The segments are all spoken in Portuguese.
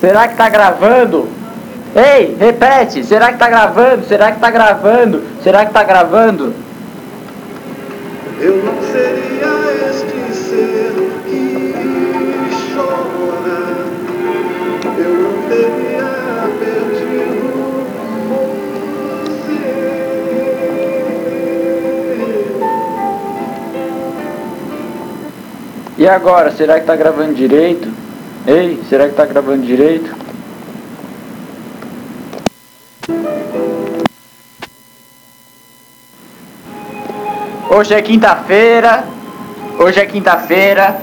Será que tá gravando? Ei, repete! Será que tá gravando? Será que tá gravando? Será que tá gravando? Eu não seria este ser que chora. Eu não teria perdido você. E agora, será que tá gravando direito? Ei, será que tá gravando direito? Hoje é quinta-feira. Hoje é quinta-feira.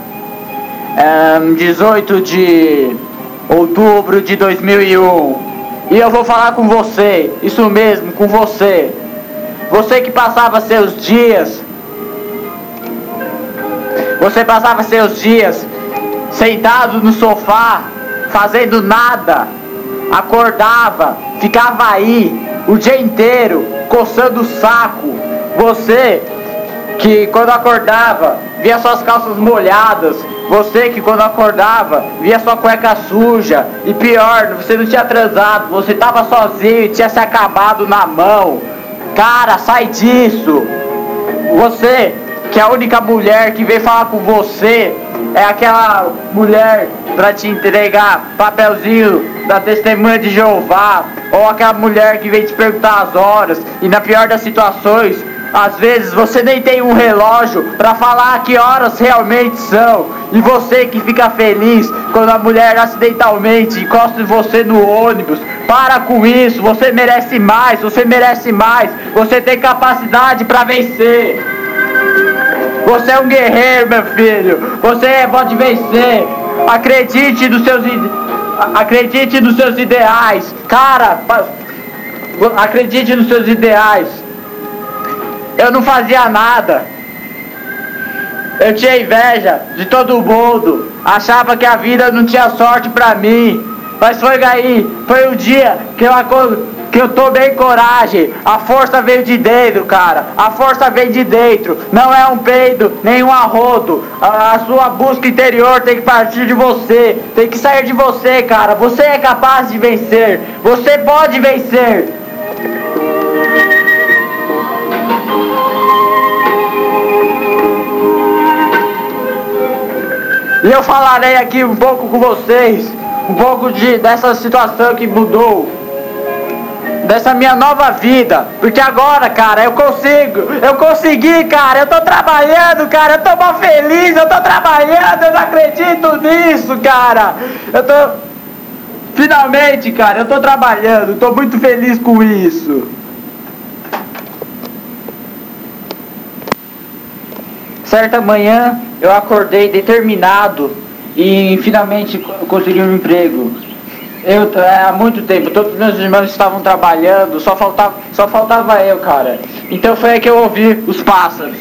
Um, 18 de outubro de 2001. E eu vou falar com você. Isso mesmo, com você. Você que passava seus dias. Você passava seus dias sentado no sofá, fazendo nada. Acordava, ficava aí o dia inteiro, coçando o saco. Você que quando acordava via suas calças molhadas, você que quando acordava via sua cueca suja e pior, você não tinha transado, você estava sozinho tinha se acabado na mão. Cara, sai disso. Você que a única mulher que vem falar com você é aquela mulher para te entregar papelzinho da testemunha de Jeová, ou aquela mulher que vem te perguntar as horas, e na pior das situações, às vezes você nem tem um relógio para falar que horas realmente são. E você que fica feliz quando a mulher acidentalmente encosta em você no ônibus. Para com isso, você merece mais, você merece mais. Você tem capacidade para vencer. Você é um guerreiro, meu filho. Você pode vencer. Acredite nos seus acredite nos seus ideais. Cara, acredite nos seus ideais. Eu não fazia nada. Eu tinha inveja de todo mundo. Achava que a vida não tinha sorte pra mim. Mas foi aí, foi o dia que eu, que eu tomei coragem. A força veio de dentro, cara. A força vem de dentro. Não é um peido, nem um arrodo. A, a sua busca interior tem que partir de você. Tem que sair de você, cara. Você é capaz de vencer. Você pode vencer. E eu falarei aqui um pouco com vocês, um pouco de, dessa situação que mudou, dessa minha nova vida. Porque agora, cara, eu consigo, eu consegui, cara, eu tô trabalhando, cara, eu tô mal feliz, eu tô trabalhando, eu não acredito nisso, cara. Eu tô. Finalmente, cara, eu tô trabalhando, tô muito feliz com isso. Certa manhã eu acordei determinado e finalmente consegui um emprego. Eu é, há muito tempo, todos os meus irmãos estavam trabalhando, só faltava, só faltava eu, cara. Então foi aí que eu ouvi os pássaros.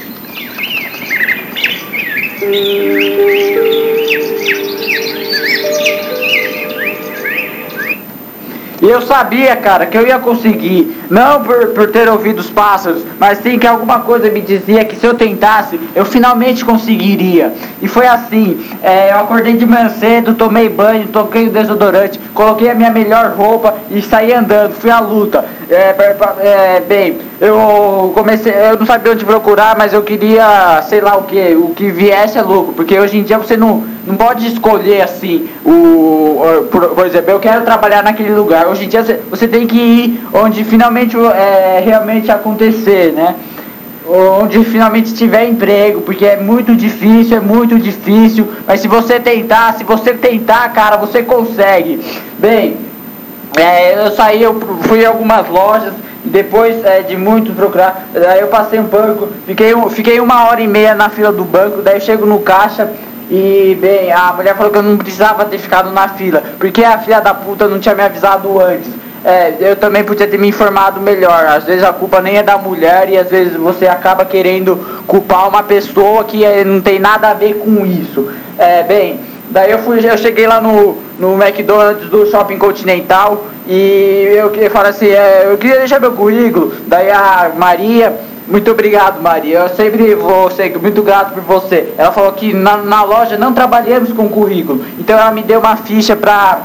Eu sabia, cara, que eu ia conseguir. Não por, por ter ouvido os pássaros, mas sim que alguma coisa me dizia que se eu tentasse, eu finalmente conseguiria. E foi assim. É, eu acordei de manhã cedo, tomei banho, toquei o desodorante, coloquei a minha melhor roupa e saí andando. Fui à luta. É, é, bem, eu comecei, eu não sabia onde procurar, mas eu queria, sei lá o que, o que viesse é louco, porque hoje em dia você não, não pode escolher assim, o, por, por exemplo, eu quero trabalhar naquele lugar. Hoje em dia você, você tem que ir onde finalmente é, realmente acontecer, né? Onde finalmente tiver emprego, porque é muito difícil, é muito difícil, mas se você tentar, se você tentar, cara, você consegue. Bem, é, eu saí, eu fui em algumas lojas, depois é, de muito procurar, aí eu passei um banco, fiquei, fiquei uma hora e meia na fila do banco, daí eu chego no caixa e, bem, a mulher falou que eu não precisava ter ficado na fila, porque a filha da puta não tinha me avisado antes. É, eu também podia ter me informado melhor. Às vezes a culpa nem é da mulher e às vezes você acaba querendo culpar uma pessoa que é, não tem nada a ver com isso. É, bem, Daí eu fui, eu cheguei lá no, no McDonald's do Shopping Continental e eu queria falar assim, é, eu queria deixar meu currículo. Daí a Maria, muito obrigado Maria, eu sempre vou ser muito grato por você. Ela falou que na, na loja não trabalhamos com currículo, então ela me deu uma ficha pra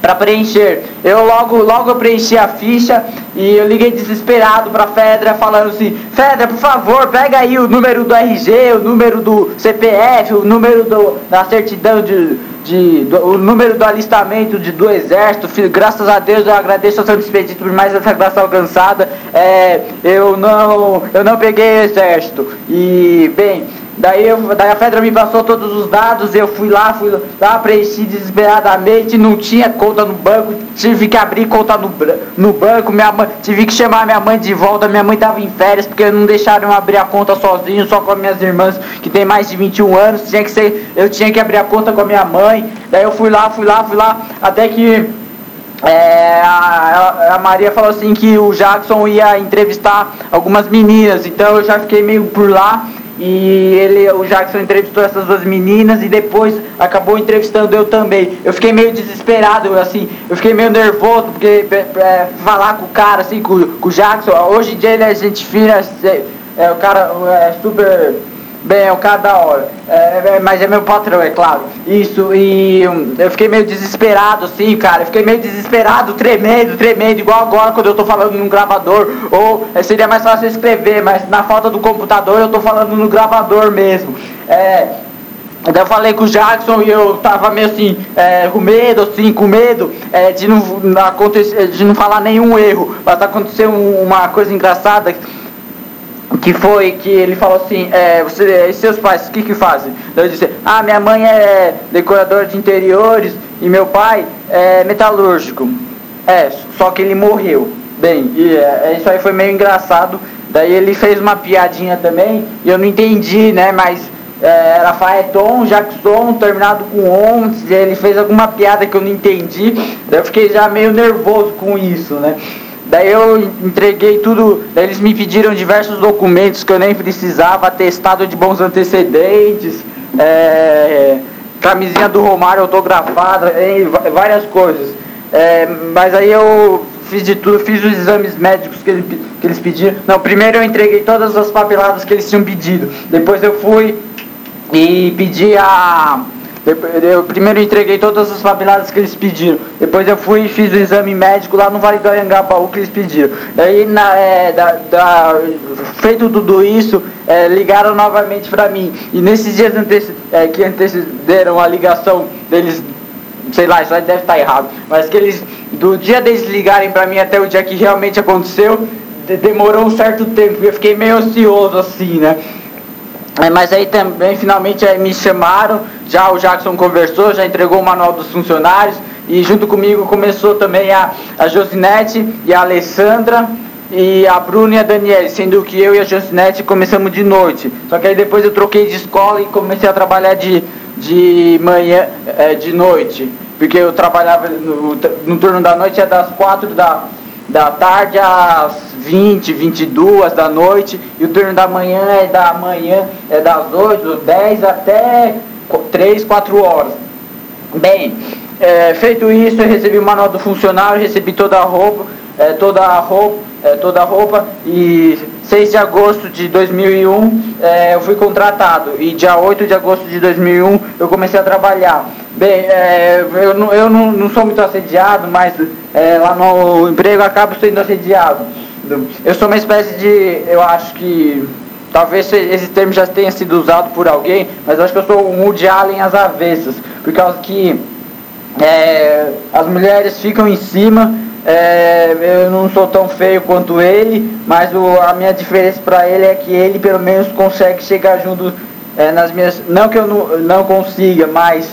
para preencher. Eu logo, logo eu preenchi a ficha e eu liguei desesperado para Fedra falando assim, Fedra, por favor, pega aí o número do RG, o número do CPF, o número do, da certidão de, de do, o número do alistamento de, do exército. Graças a Deus eu agradeço ao Santo Expedito por mais essa graça alcançada. É, eu não eu não peguei exército. E bem, Daí, eu, daí a Fedra me passou todos os dados, eu fui lá, fui lá, preenchi desesperadamente, não tinha conta no banco, tive que abrir conta no, no banco, minha mãe, tive que chamar minha mãe de volta, minha mãe estava em férias, porque não deixaram eu abrir a conta sozinho, só com as minhas irmãs, que tem mais de 21 anos, tinha que ser, eu tinha que abrir a conta com a minha mãe, daí eu fui lá, fui lá, fui lá, até que é, a, a, Maria falou assim que o Jackson ia entrevistar algumas meninas, então eu já fiquei meio por lá e ele, o Jackson entrevistou essas duas meninas e depois acabou entrevistando eu também. Eu fiquei meio desesperado, assim, eu fiquei meio nervoso, porque é, é, falar com o cara, assim, com, com o Jackson, hoje em dia ele é gente fina, é, é o cara é super Bem, é o cara da hora. É, é, mas é meu patrão, é claro. Isso, e um, eu fiquei meio desesperado, assim, cara. Eu fiquei meio desesperado, tremendo, tremendo, igual agora quando eu tô falando num gravador. Ou é, seria mais fácil escrever, mas na falta do computador eu tô falando no gravador mesmo. É, eu falei com o Jackson e eu tava meio assim, é, com medo, assim, com medo é, de, não, não acontecer, de não falar nenhum erro. Mas acontecer uma coisa engraçada que foi que ele falou assim, é, você, e seus pais, o que que fazem? Eu disse, ah, minha mãe é decoradora de interiores e meu pai é metalúrgico. É, só que ele morreu. Bem, e é, isso aí foi meio engraçado. Daí ele fez uma piadinha também, e eu não entendi, né, mas é, era Faeton, Jackson, terminado com on, ele fez alguma piada que eu não entendi. Daí eu fiquei já meio nervoso com isso, né. Daí eu entreguei tudo, daí eles me pediram diversos documentos que eu nem precisava, atestado de bons antecedentes, é, camisinha do Romário autografada, várias coisas. É, mas aí eu fiz de tudo, fiz os exames médicos que, ele, que eles pediram. Não, primeiro eu entreguei todas as papeladas que eles tinham pedido. Depois eu fui e pedi a eu primeiro entreguei todas as papeladas que eles pediram. Depois eu fui e fiz o exame médico lá no Vale do Anhangabaú que eles pediram. Daí, na, é, da, da, feito tudo isso, é, ligaram novamente para mim. E nesses dias anteci é, que antecederam a ligação deles, sei lá, isso aí deve estar errado, mas que eles, do dia deles ligarem para mim até o dia que realmente aconteceu, demorou um certo tempo. Eu fiquei meio ansioso assim, né? É, mas aí também finalmente aí me chamaram, já o Jackson conversou, já entregou o manual dos funcionários e junto comigo começou também a, a Josinete e a Alessandra e a Bruna e a Daniela, sendo que eu e a Josinete começamos de noite. Só que aí depois eu troquei de escola e comecei a trabalhar de, de manhã, é, de noite. Porque eu trabalhava no, no turno da noite é das quatro da, da tarde às 20, 22 da noite, e o turno da manhã é da manhã, é das 8, 10 até 3, 4 horas. Bem, é, feito isso, eu recebi o manual do funcionário, recebi toda a roupa, é, toda a roupa, é, toda a roupa e 6 de agosto de 2001 é, eu fui contratado e dia 8 de agosto de 2001 eu comecei a trabalhar. Bem, é, eu, não, eu não, não sou muito assediado, mas é, lá no emprego acabo sendo assediado. Eu sou uma espécie de. Eu acho que. Talvez esse termo já tenha sido usado por alguém, mas eu acho que eu sou um Woody Allen às avessas. Por causa que é, as mulheres ficam em cima. É, eu não sou tão feio quanto ele, mas o, a minha diferença para ele é que ele pelo menos consegue chegar junto é, nas minhas. Não que eu não, não consiga, mas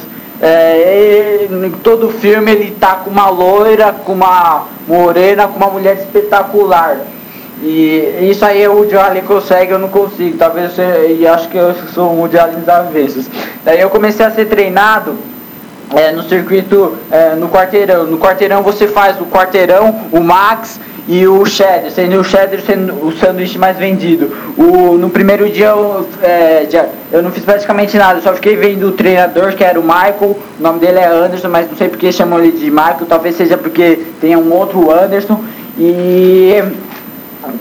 é, em todo filme ele tá com uma loira, com uma morena, com uma mulher espetacular. E isso aí o Woody consegue, eu não consigo. Talvez eu, e acho que eu sou um Woody Allen das vezes. Daí eu comecei a ser treinado é, no circuito, é, no quarteirão. No quarteirão você faz o quarteirão, o max e o cheddar, sendo o cheddar sendo o sanduíche mais vendido. O, no primeiro dia eu, é, já, eu não fiz praticamente nada, só fiquei vendo o treinador que era o Michael, o nome dele é Anderson, mas não sei porque chamam ele de Michael, talvez seja porque tem um outro Anderson. E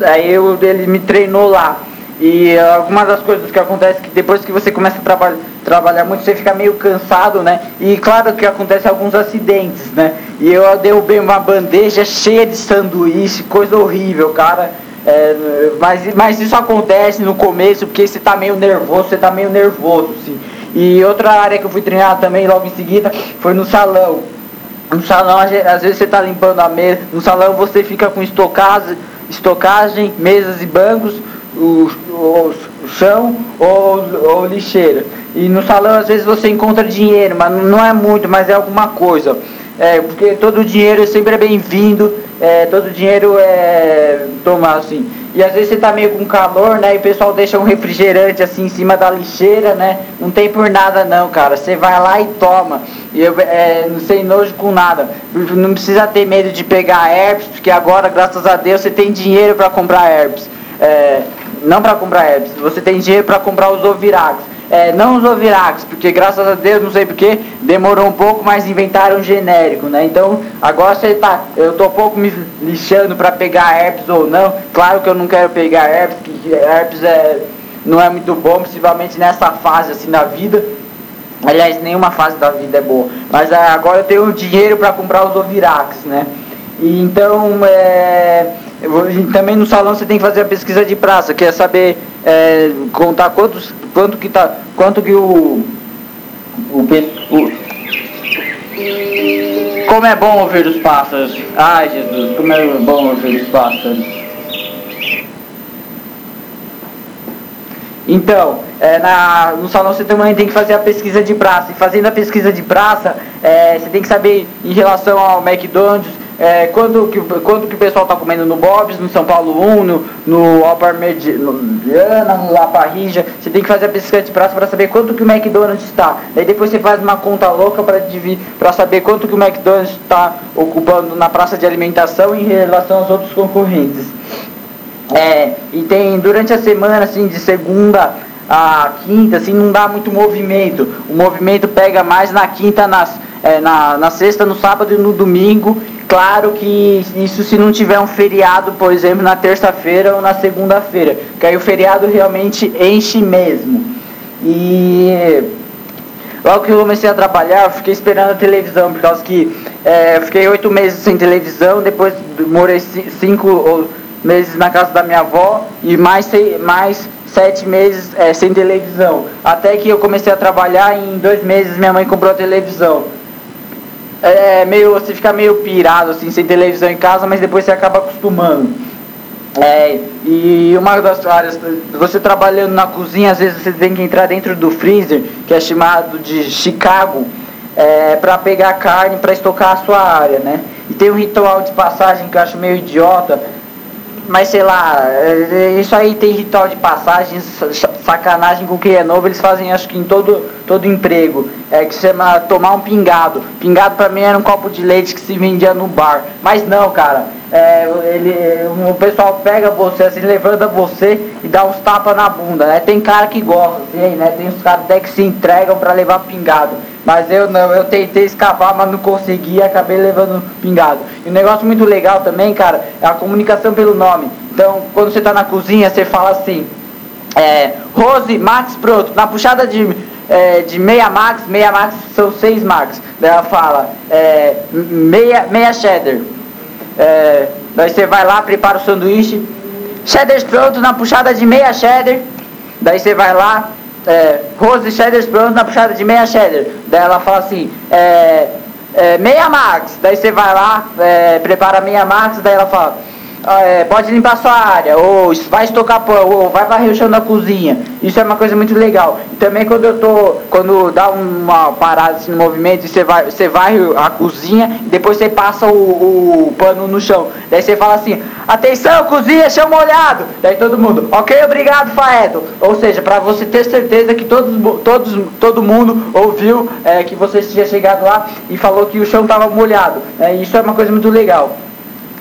aí eu, ele me treinou lá. E algumas das coisas que acontece que depois que você começa a trabalhar trabalhar muito, você fica meio cansado, né? E claro que acontece alguns acidentes, né? E eu derrubei uma bandeja cheia de sanduíche, coisa horrível, cara. É, mas, mas isso acontece no começo porque você tá meio nervoso, você tá meio nervoso, sim. E outra área que eu fui treinar também logo em seguida foi no salão. No salão, às vezes você está limpando a mesa, no salão você fica com estocagem, estocagem mesas e bancos, o, o, o chão ou, ou lixeira. E no salão às vezes você encontra dinheiro, mas não é muito, mas é alguma coisa. É, porque todo dinheiro sempre é bem-vindo, é, todo dinheiro é tomar assim. E às vezes você tá meio com calor, né? E o pessoal deixa um refrigerante assim em cima da lixeira, né? Não tem por nada não, cara. Você vai lá e toma. E eu é, não sei nojo com nada. Não precisa ter medo de pegar herpes, porque agora, graças a Deus, você tem dinheiro para comprar herpes. É, não para comprar herpes, você tem dinheiro para comprar os ovirax é, não os Ovirax, porque graças a Deus, não sei porquê, demorou um pouco, mas inventaram um genérico, né? Então, agora você tá, eu tô um pouco me lixando para pegar herpes ou não. Claro que eu não quero pegar herpes, que herpes é, não é muito bom, principalmente nessa fase assim da vida. Aliás, nenhuma fase da vida é boa. Mas é, agora eu tenho dinheiro para comprar os Ovirax, né? E então, é, também no salão você tem que fazer a pesquisa de praça, que é saber é, contar quantos, quanto que tá, quanto que o, o, o como é bom ouvir os pássaros. Ai Jesus, como é bom ouvir os pássaros. Então, é, na, no salão você também tem que fazer a pesquisa de praça. E fazendo a pesquisa de praça, é, você tem que saber em relação ao McDonald's, é, quando, que, quando que o pessoal está comendo no Bob's, no São Paulo 1, no, no Alpar Mediana, no La Parrija, você tem que fazer a pesquisa de praça para saber quanto que o McDonald's está. Daí depois você faz uma conta louca para saber quanto que o McDonald's está ocupando na praça de alimentação em relação aos outros concorrentes. É, e tem durante a semana, assim, de segunda a quinta, assim, não dá muito movimento. O movimento pega mais na quinta, nas, é, na, na sexta, no sábado e no domingo Claro que isso se não tiver um feriado, por exemplo, na terça-feira ou na segunda-feira, que aí o feriado realmente enche mesmo. E logo que eu comecei a trabalhar, eu fiquei esperando a televisão, por causa que é, fiquei oito meses sem televisão, depois morei cinco meses na casa da minha avó e mais, mais sete meses é, sem televisão. Até que eu comecei a trabalhar em dois meses minha mãe comprou a televisão. É, é meio, você fica meio pirado assim, sem televisão em casa, mas depois você acaba acostumando. É, e uma das áreas, você trabalhando na cozinha, às vezes você tem que entrar dentro do freezer, que é chamado de Chicago, é, para pegar carne para estocar a sua área, né? E tem um ritual de passagem que eu acho meio idiota, mas sei lá, é, isso aí tem ritual de passagem, sacanagem com quem é novo, eles fazem acho que em todo, todo emprego. É que chama tomar um pingado. Pingado pra mim era um copo de leite que se vendia no bar. Mas não, cara. É, ele, o pessoal pega você, assim, levanta você e dá uns tapas na bunda, né? Tem cara que gosta, assim, né? Tem uns caras até que se entregam para levar pingado. Mas eu não, eu tentei escapar, mas não consegui e acabei levando pingado. E um negócio muito legal também, cara, é a comunicação pelo nome. Então, quando você está na cozinha, você fala assim, é, Rose, Max, pronto. Na puxada de, é, de meia Max, meia Max são seis Max. Daí ela fala, é, meia, meia cheddar. É, daí você vai lá, prepara o sanduíche. Cheddar pronto na puxada de meia cheddar. Daí você vai lá, é, Rose cheddar pronto na puxada de meia cheddar. Daí ela fala assim, é, é, meia max. Daí você vai lá, é, prepara meia max, daí ela fala, é, pode limpar sua área, ou vai estocar pão, ou vai varrer o chão da cozinha. Isso é uma coisa muito legal. E também quando eu tô, quando dá uma parada assim, no movimento, você vai, você varre a cozinha, depois você passa o, o, pano no chão. Daí você fala assim, atenção, cozinha, chão molhado. Daí todo mundo, ok, obrigado, Faeto. Ou seja, para você ter certeza que todos, todos, todo mundo ouviu é, que você tinha chegado lá e falou que o chão estava molhado. É, isso é uma coisa muito legal.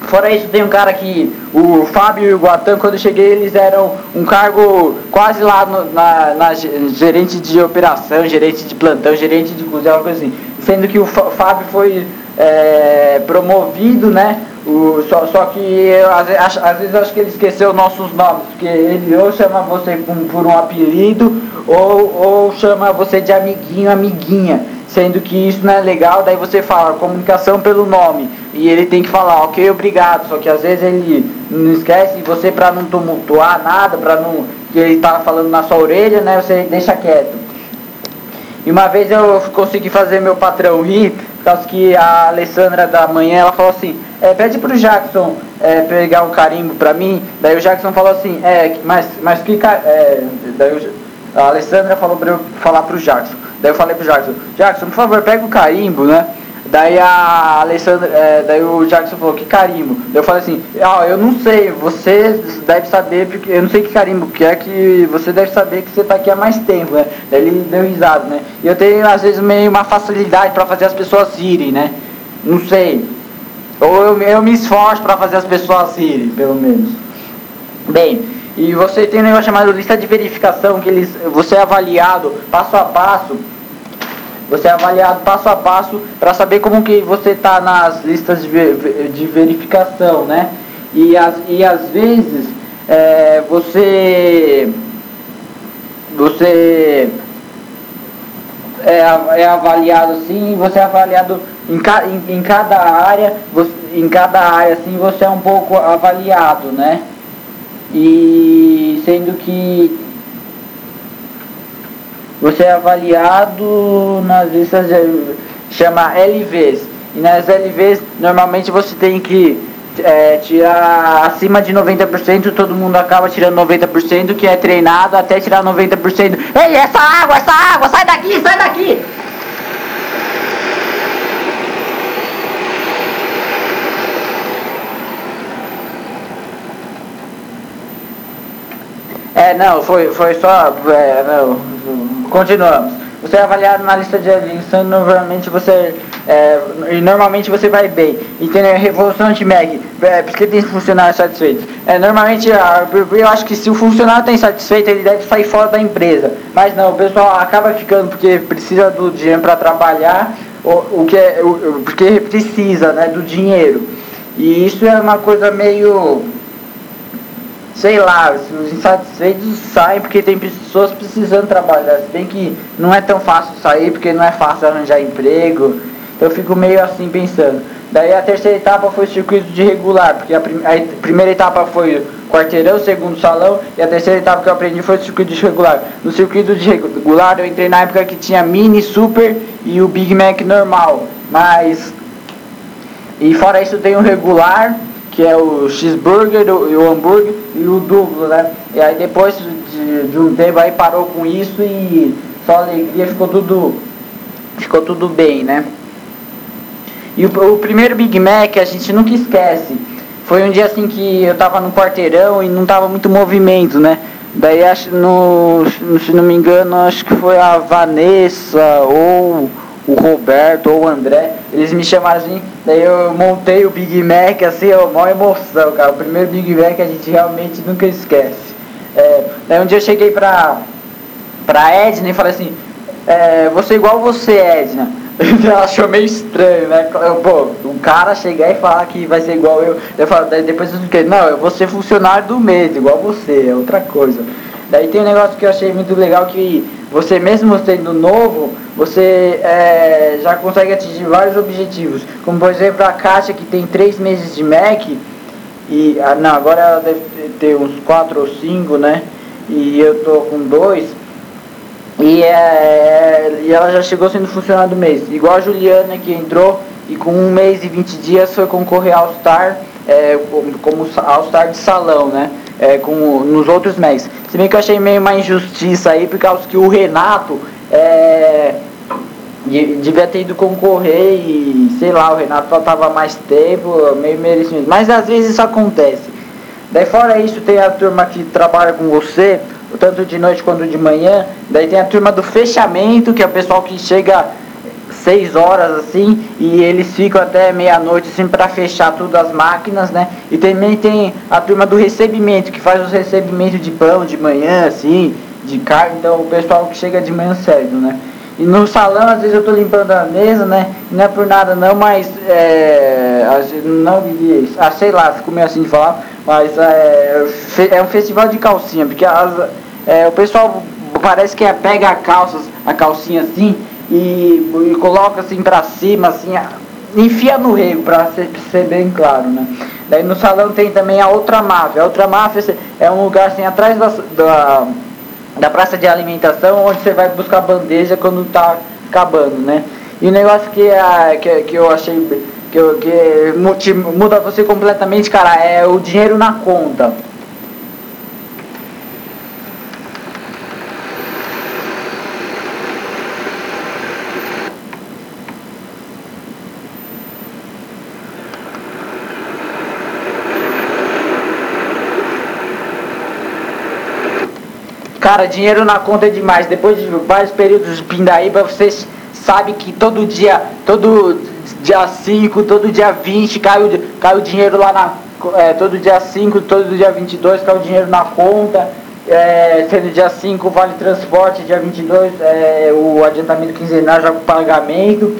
Fora isso, tem um cara que, o Fábio e o Guatan, quando eu cheguei, eles eram um cargo quase lá no, na, na, gerente de operação, gerente de plantão, gerente de cozinha, algo assim. Sendo que o Fábio foi é, promovido, né? O, só, só que eu, às, às, vezes acho que ele esqueceu nossos nomes, porque ele ou chama você por, por um apelido ou, ou chama você de amiguinho, amiguinha. Sendo que isso não é legal, daí você fala comunicação pelo nome. E ele tem que falar, ok, obrigado. Só que às vezes ele não esquece, e você para não tumultuar nada, para não. que ele tá falando na sua orelha, né? Você deixa quieto. E uma vez eu consegui fazer meu patrão rir, por causa que a Alessandra da manhã ela falou assim, é, pede pro Jackson é, pegar um carimbo pra mim. Daí o Jackson falou assim, é, mas, mas que é, daí a Alessandra falou pra eu falar pro Jackson. Daí eu falei pro Jackson, Jackson, por favor, pega o carimbo, né? Daí a Alessandra, é, daí o Jackson falou, que carimbo? Daí eu falei assim, oh, eu não sei, você deve saber, porque eu não sei que carimbo que é, que você deve saber que você tá aqui há mais tempo, né? Daí ele deu risada, né? E eu tenho, às vezes, meio uma facilidade para fazer as pessoas irem, né? Não sei. Ou eu, eu me esforço para fazer as pessoas irem, pelo menos. Bem, e você tem um negócio chamado lista de verificação, que eles, você é avaliado passo a passo você é avaliado passo a passo para saber como que você está nas listas de, de, verificação, né? E, as, e às vezes é, você você é, é avaliado assim, você é avaliado em, ca, em, em cada área, você, em cada área assim você é um pouco avaliado, né? E sendo que você é avaliado nas listas de, chama LVs. E nas LVs normalmente você tem que é, tirar acima de 90%, todo mundo acaba tirando 90%, que é treinado até tirar 90%. Ei, essa água, essa água, sai daqui, sai daqui! É, não, foi, foi só. É, não, Continuamos. Você é avaliado na lista de eleição, normalmente você é, e normalmente você vai bem. E tem a revolução de Meg, é, porque tem funcionários satisfeitos. É, normalmente eu acho que se o funcionário está insatisfeito, ele deve sair fora da empresa. Mas não, o pessoal acaba ficando porque precisa do dinheiro para trabalhar, o, o que é, o, porque precisa né, do dinheiro. E isso é uma coisa meio sei lá, os insatisfeitos saem porque tem pessoas precisando trabalhar. Se bem que não é tão fácil sair porque não é fácil arranjar emprego. Eu fico meio assim pensando. Daí a terceira etapa foi o circuito de regular, porque a, prim a primeira etapa foi o quarteirão, o segundo salão, e a terceira etapa que eu aprendi foi o circuito de regular. No circuito de regular eu entrei na época que tinha mini, super e o Big Mac normal. Mas. E fora isso tem o regular, que é o cheeseburger, o, o hambúrguer e o duplo, né? E aí depois de, de, um tempo aí parou com isso e só alegria ficou tudo ficou tudo bem, né? E o, o primeiro Big Mac a gente nunca esquece. Foi um dia assim que eu tava no quarteirão e não tava muito movimento, né? Daí acho no, se não me engano, acho que foi a Vanessa ou o Roberto ou o André, eles me chamaram assim, daí eu montei o Big Mac, assim, ó, maior emoção, cara. O primeiro Big Mac a gente realmente nunca esquece. É, daí um dia eu cheguei pra, pra Edna e falei assim, é, você igual você, Edna. Ela achou meio estranho, né? Pô, um cara chegar e falar que vai ser igual eu. eu falo, depois eu fiquei, não, eu vou ser funcionário do mês, igual você, é outra coisa. Daí tem um negócio que eu achei muito legal que você mesmo sendo novo, você é, já consegue atingir vários objetivos. Como por exemplo a Caixa que tem três meses de Mac, e ah, não, agora ela deve ter uns quatro ou cinco, né? E eu tô com dois. E, é, e ela já chegou sendo funcionária do mês. Igual a Juliana que entrou e com um mês e 20 dias foi concorrer ao Star, é, como All Star de salão, né? É, com, nos outros MEGs. Se bem que eu achei meio uma injustiça aí, por causa que o Renato é, devia ter ido concorrer e, sei lá, o Renato faltava mais tempo, meio merecimento. Mas às vezes isso acontece. Daí fora isso tem a turma que trabalha com você, tanto de noite quanto de manhã. Daí tem a turma do fechamento, que é o pessoal que chega seis horas assim e eles ficam até meia-noite assim para fechar tudo as máquinas, né? E também tem a turma do recebimento que faz os recebimentos de pão de manhã assim, de carne, então o pessoal que chega de manhã cedo, né? E no salão, às vezes eu tô limpando a mesa, né? Não é por nada não, mas é. Não vivi ah, sei lá, fico meio assim de falar, mas é, é um festival de calcinha, porque as, é, o pessoal parece que é, pega a calça, a calcinha assim e, e coloca assim pra cima, assim, enfia no rego, pra ser, ser bem claro, né? Daí no salão tem também a outra máfia. A outra máfia é um lugar assim atrás da, da da praça de alimentação, onde você vai buscar bandeja quando tá acabando, né? E o negócio que, a, que, que eu achei que, que muda você completamente, cara, é o dinheiro na conta. Cara, dinheiro na conta é demais. Depois de vários períodos de pindaíba, vocês sabem que todo dia, todo dia 5, todo dia 20 cai o, dinheiro lá na. É, todo dia 5, todo dia 22 cai o dinheiro na conta. É, sendo dia 5 vale transporte, dia 22 é, o adiantamento quinzenal já com pagamento.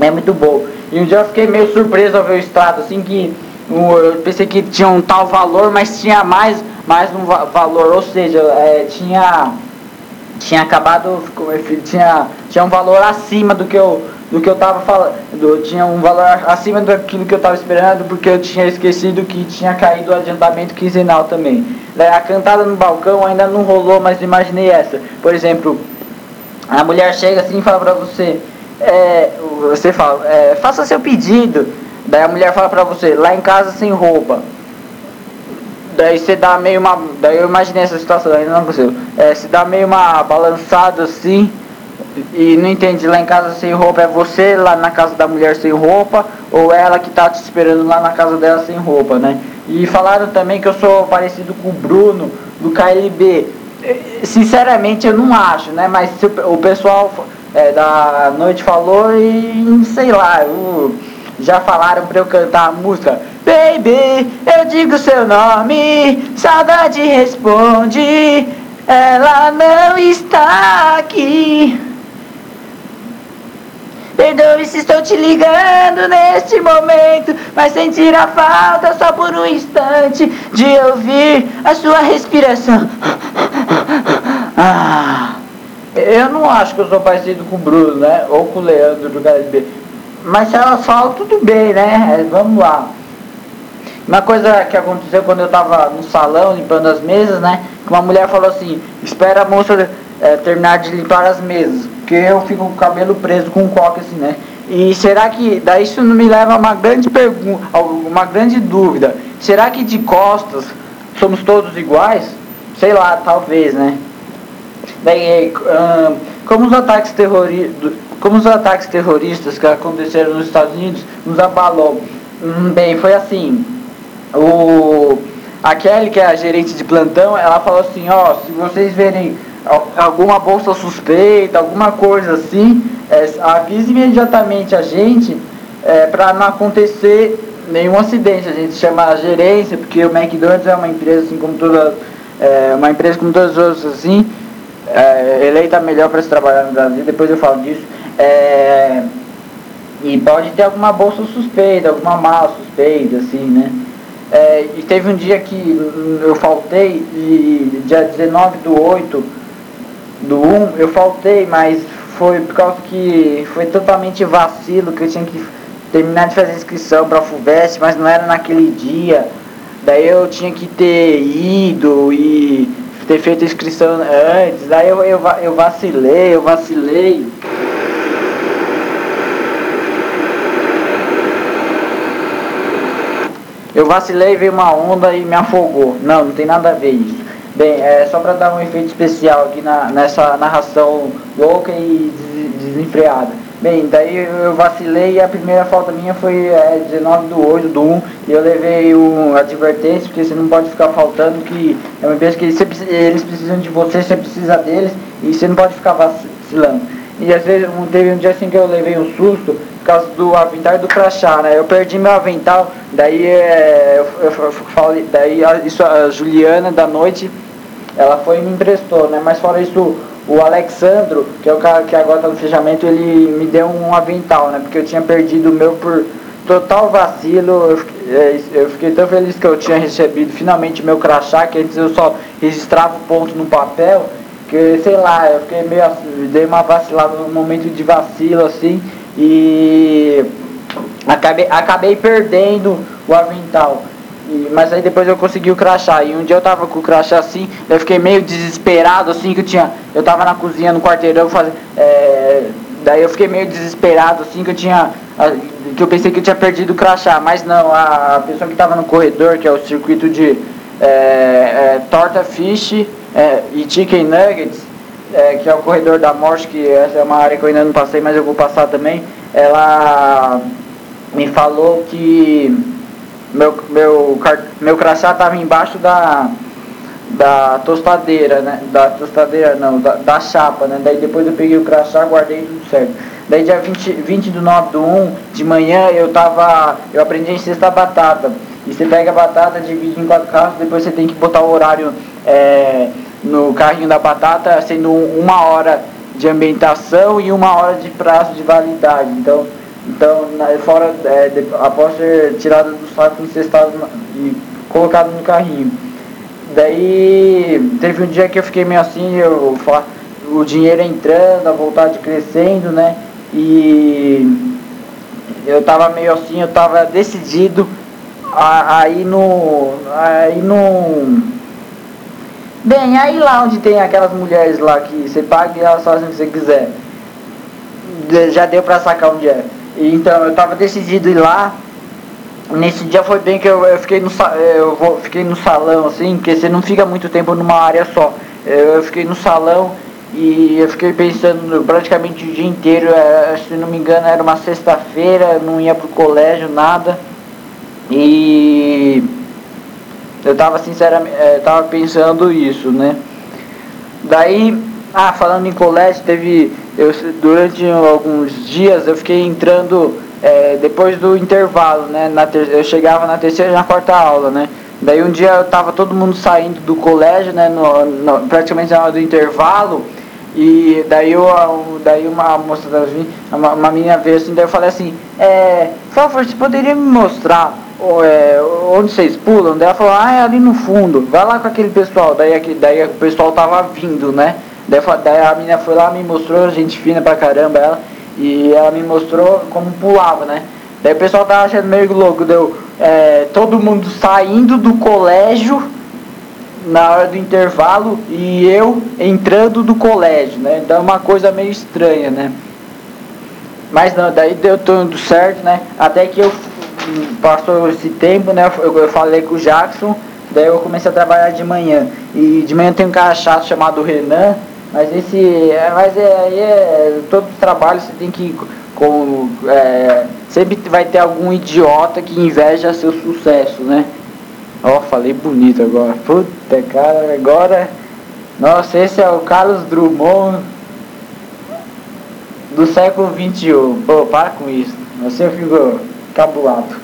É muito bom. E um dia eu fiquei meio surpreso ao ver o estado, assim que eu pensei que tinha um tal valor, mas tinha mais mais um valor, ou seja, é, tinha tinha acabado, tinha, tinha um valor acima do que eu do que eu tava falando, tinha um valor acima daquilo que eu tava esperando, porque eu tinha esquecido que tinha caído o adiantamento quinzenal também. A cantada no balcão ainda não rolou, mas imaginei essa. Por exemplo, a mulher chega assim e fala pra você, é, você fala, é, faça seu pedido. Daí a mulher fala pra você, lá em casa sem roupa. Daí você dá meio uma. Daí eu imaginei essa situação, ainda não aconteceu. É, se dá meio uma balançada assim e não entende lá em casa sem roupa, é você lá na casa da mulher sem roupa ou ela que tá te esperando lá na casa dela sem roupa, né? E falaram também que eu sou parecido com o Bruno do KLB. Sinceramente eu não acho, né? Mas o pessoal é, da noite falou e sei lá, eu, já falaram pra eu cantar a música Baby, eu digo seu nome, saudade responde, ela não está aqui. Perdoe se estou te ligando neste momento, mas sentir a falta só por um instante de ouvir a sua respiração. Ah, eu não acho que eu sou parecido com o Bruno, né? Ou com o Leandro do HSB. Mas se ela fala, tudo bem, né? Vamos lá. Uma coisa que aconteceu quando eu estava no salão limpando as mesas, né? Que uma mulher falou assim, espera a moça é, terminar de limpar as mesas, porque eu fico com o cabelo preso com um coque assim, né? E será que, daí isso me leva a uma grande pergunta, uma grande dúvida. Será que de costas somos todos iguais? Sei lá, talvez, né? Daí, como os ataques terroristas, como os ataques terroristas que aconteceram nos Estados Unidos nos abalou? Hum, bem, foi assim o, a Kelly, que é a gerente de plantão, ela falou assim, ó, se vocês verem alguma bolsa suspeita, alguma coisa assim, é, avise imediatamente a gente é, para não acontecer nenhum acidente. A gente chama a gerência, porque o McDonald's é uma empresa assim como toda, é, uma empresa como todas as outras assim, é, eleita melhor para se trabalhar no Brasil, depois eu falo disso. É, e pode ter alguma bolsa suspeita, alguma mala suspeita, assim, né? É, e teve um dia que eu faltei, e dia 19 do 8 do 1, eu faltei, mas foi por causa que foi totalmente vacilo, que eu tinha que terminar de fazer inscrição para a FUVEST, mas não era naquele dia. Daí eu tinha que ter ido e ter feito a inscrição antes, daí eu, eu, eu vacilei, eu vacilei. Eu vacilei, veio uma onda e me afogou. Não, não tem nada a ver isso. Bem, é só para dar um efeito especial aqui na, nessa narração louca e desenfreada. Bem, daí eu vacilei e a primeira falta minha foi é, 19 do 8 do 1 e eu levei um advertência, porque você não pode ficar faltando, que é uma empresa que eles, eles precisam de você, você precisa deles e você não pode ficar vacilando. E às vezes teve um dia assim que eu levei um susto por causa do avental e do crachá, né? Eu perdi meu avental, daí é, eu, eu, eu daí a, isso a Juliana da noite, ela foi e me emprestou, né? Mas fora isso, o Alexandro, que é o cara que agora tá no fechamento, ele me deu um avental, né? Porque eu tinha perdido o meu por total vacilo. Eu fiquei, é, eu fiquei tão feliz que eu tinha recebido finalmente meu crachá, que antes eu só registrava o ponto no papel, que sei lá, eu fiquei meio assim, dei uma vacilada no momento de vacilo assim e acabei, acabei perdendo o avental. E, mas aí depois eu consegui o crachá. E um dia eu tava com o crachá assim, eu fiquei meio desesperado assim, que eu tinha. Eu tava na cozinha no quarteirão fazendo. É, daí eu fiquei meio desesperado assim, que eu tinha. Que eu pensei que eu tinha perdido o crachá. Mas não, a pessoa que tava no corredor, que é o circuito de é, é, torta fish é, e chicken nuggets, é, que é o corredor da morte, que essa é uma área que eu ainda não passei, mas eu vou passar também. Ela me falou que meu, meu, meu crachá estava embaixo da, da tostadeira, né? Da tostadeira não, da, da chapa, né? Daí depois eu peguei o crachá, guardei tudo certo. Daí dia 20, 20 do 9 do 1 de manhã eu tava. Eu aprendi em cesta batata. E você pega a batata, divide em quatro carros, depois você tem que botar o horário é, no carrinho da batata, sendo uma hora de ambientação e uma hora de prazo de validade. Então então, na, fora, é, de, após ser tirada do saco, incestado e colocado no carrinho. Daí, teve um dia que eu fiquei meio assim, eu, o dinheiro entrando, a vontade crescendo, né? E eu tava meio assim, eu tava decidido a, a ir no. A ir no. Bem, aí lá onde tem aquelas mulheres lá que você paga e elas fazem o que você quiser. Já deu pra sacar onde é. Então eu tava decidido ir lá. Nesse dia foi bem que eu, eu fiquei no eu fiquei no salão assim, porque você não fica muito tempo numa área só. Eu, eu fiquei no salão e eu fiquei pensando praticamente o dia inteiro, é, se não me engano era uma sexta-feira, não ia pro colégio, nada. E eu tava sinceramente, é, tava pensando isso, né? Daí, ah, falando em colégio, teve eu, durante alguns dias eu fiquei entrando é, depois do intervalo, né? Na ter, eu chegava na terceira e na quarta aula, né? Daí um dia eu tava todo mundo saindo do colégio, né? No, no, praticamente na hora do intervalo. E daí, eu, daí uma moça, uma, uma menina veio assim, daí eu falei assim, é, por favor, você poderia me mostrar onde vocês pulam? Daí ela falou, ah, é ali no fundo, vai lá com aquele pessoal. Daí, daí o pessoal tava vindo, né? Daí, daí a menina foi lá, me mostrou, gente fina pra caramba ela, e ela me mostrou como pulava, né? Daí o pessoal tava achando meio louco, deu é, todo mundo saindo do colégio na hora do intervalo e eu entrando do colégio, né? Então é uma coisa meio estranha, né? Mas não, daí deu tudo certo, né? Até que eu passou esse tempo, né? Eu, eu falei com o Jackson, daí eu comecei a trabalhar de manhã. E de manhã tem um cara chato chamado Renan, mas esse. É, mas é, é, todo trabalho você tem que. Com, é, sempre vai ter algum idiota que inveja seu sucesso, né? Ó, oh, falei bonito agora. Puta cara, agora. Nossa, esse é o Carlos Drummond do século XXI. Pô, para com isso. Assim eu fico encabulado.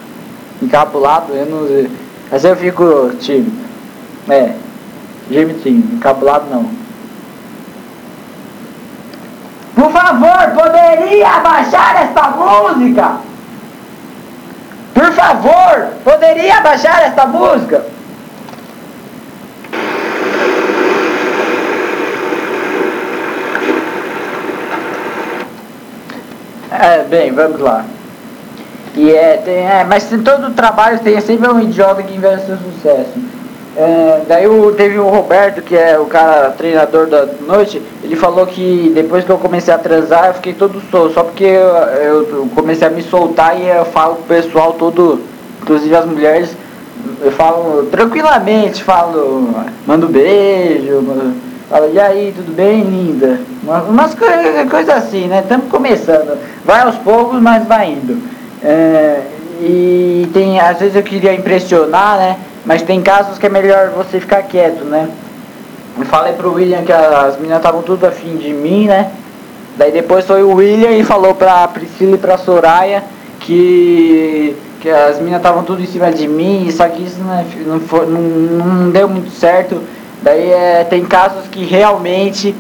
Encabulado, eu não. Assim eu fico tímido. É, tímido encabulado não. Por favor, poderia abaixar esta música? Por favor, poderia abaixar esta música? É, bem, vamos lá. E é, tem, é, mas em todo trabalho tem sempre um idiota que investe seu sucesso. É, daí o, teve o Roberto, que é o cara treinador da noite, ele falou que depois que eu comecei a transar, eu fiquei todo solto, só porque eu, eu, comecei a me soltar e eu falo pro pessoal todo, inclusive as mulheres, eu falo tranquilamente, falo, mando beijo, falo, e aí, tudo bem, linda? Umas coisas coisa assim, né? Estamos começando. Vai aos poucos, mas vai indo. É, e tem, às vezes eu queria impressionar, né? Mas tem casos que é melhor você ficar quieto, né? Eu falei pro William que as meninas estavam tudo afim de mim, né? Daí depois foi o William e falou pra Priscila e pra Soraya que, que as meninas estavam tudo em cima de mim, só que isso não, não, foi, não, não deu muito certo. Daí é, tem casos que realmente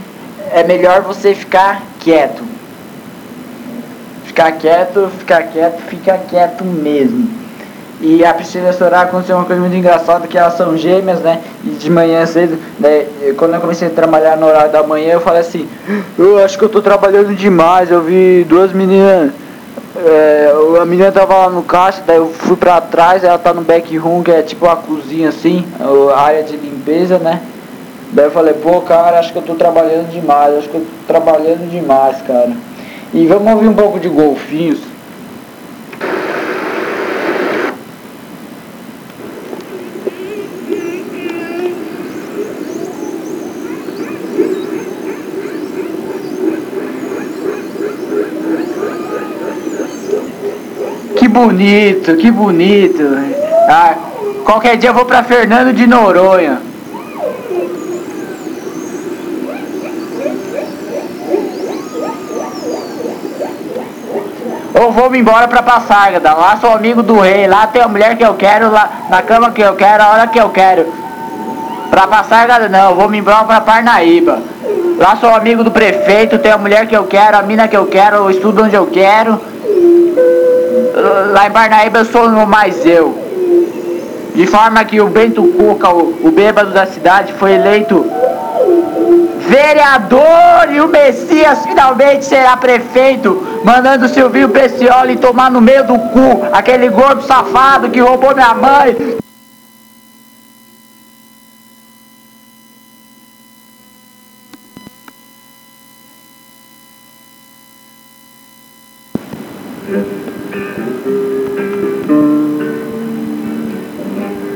é melhor você ficar quieto. Ficar quieto, ficar quieto, ficar quieto mesmo. E a Priscila Sorá aconteceu uma coisa muito engraçada, que elas são gêmeas, né? E de manhã cedo, né? quando eu comecei a trabalhar no horário da manhã, eu falei assim, eu acho que eu tô trabalhando demais, eu vi duas meninas, é, a menina tava lá no caixa, daí eu fui pra trás, ela tá no back room, que é tipo uma cozinha assim, a área de limpeza, né? Daí eu falei, pô cara, acho que eu tô trabalhando demais, acho que eu tô trabalhando demais, cara. E vamos ouvir um pouco de golfinhos. Que bonito, que bonito. Ah, qualquer dia eu vou pra Fernando de Noronha. Ou vou me embora pra Passárgada. Lá sou amigo do rei. Lá tem a mulher que eu quero, lá na cama que eu quero, a hora que eu quero. Pra Passárgada não, vou me embora pra Parnaíba. Lá sou amigo do prefeito, tem a mulher que eu quero, a mina que eu quero, eu estudo onde eu quero. Lá em Parnaíba eu sou mais eu. De forma que o Bento Cuca, o, o bêbado da cidade, foi eleito vereador e o Messias finalmente será prefeito, mandando o Silvio Pecioli tomar no meio do cu aquele gordo safado que roubou minha mãe.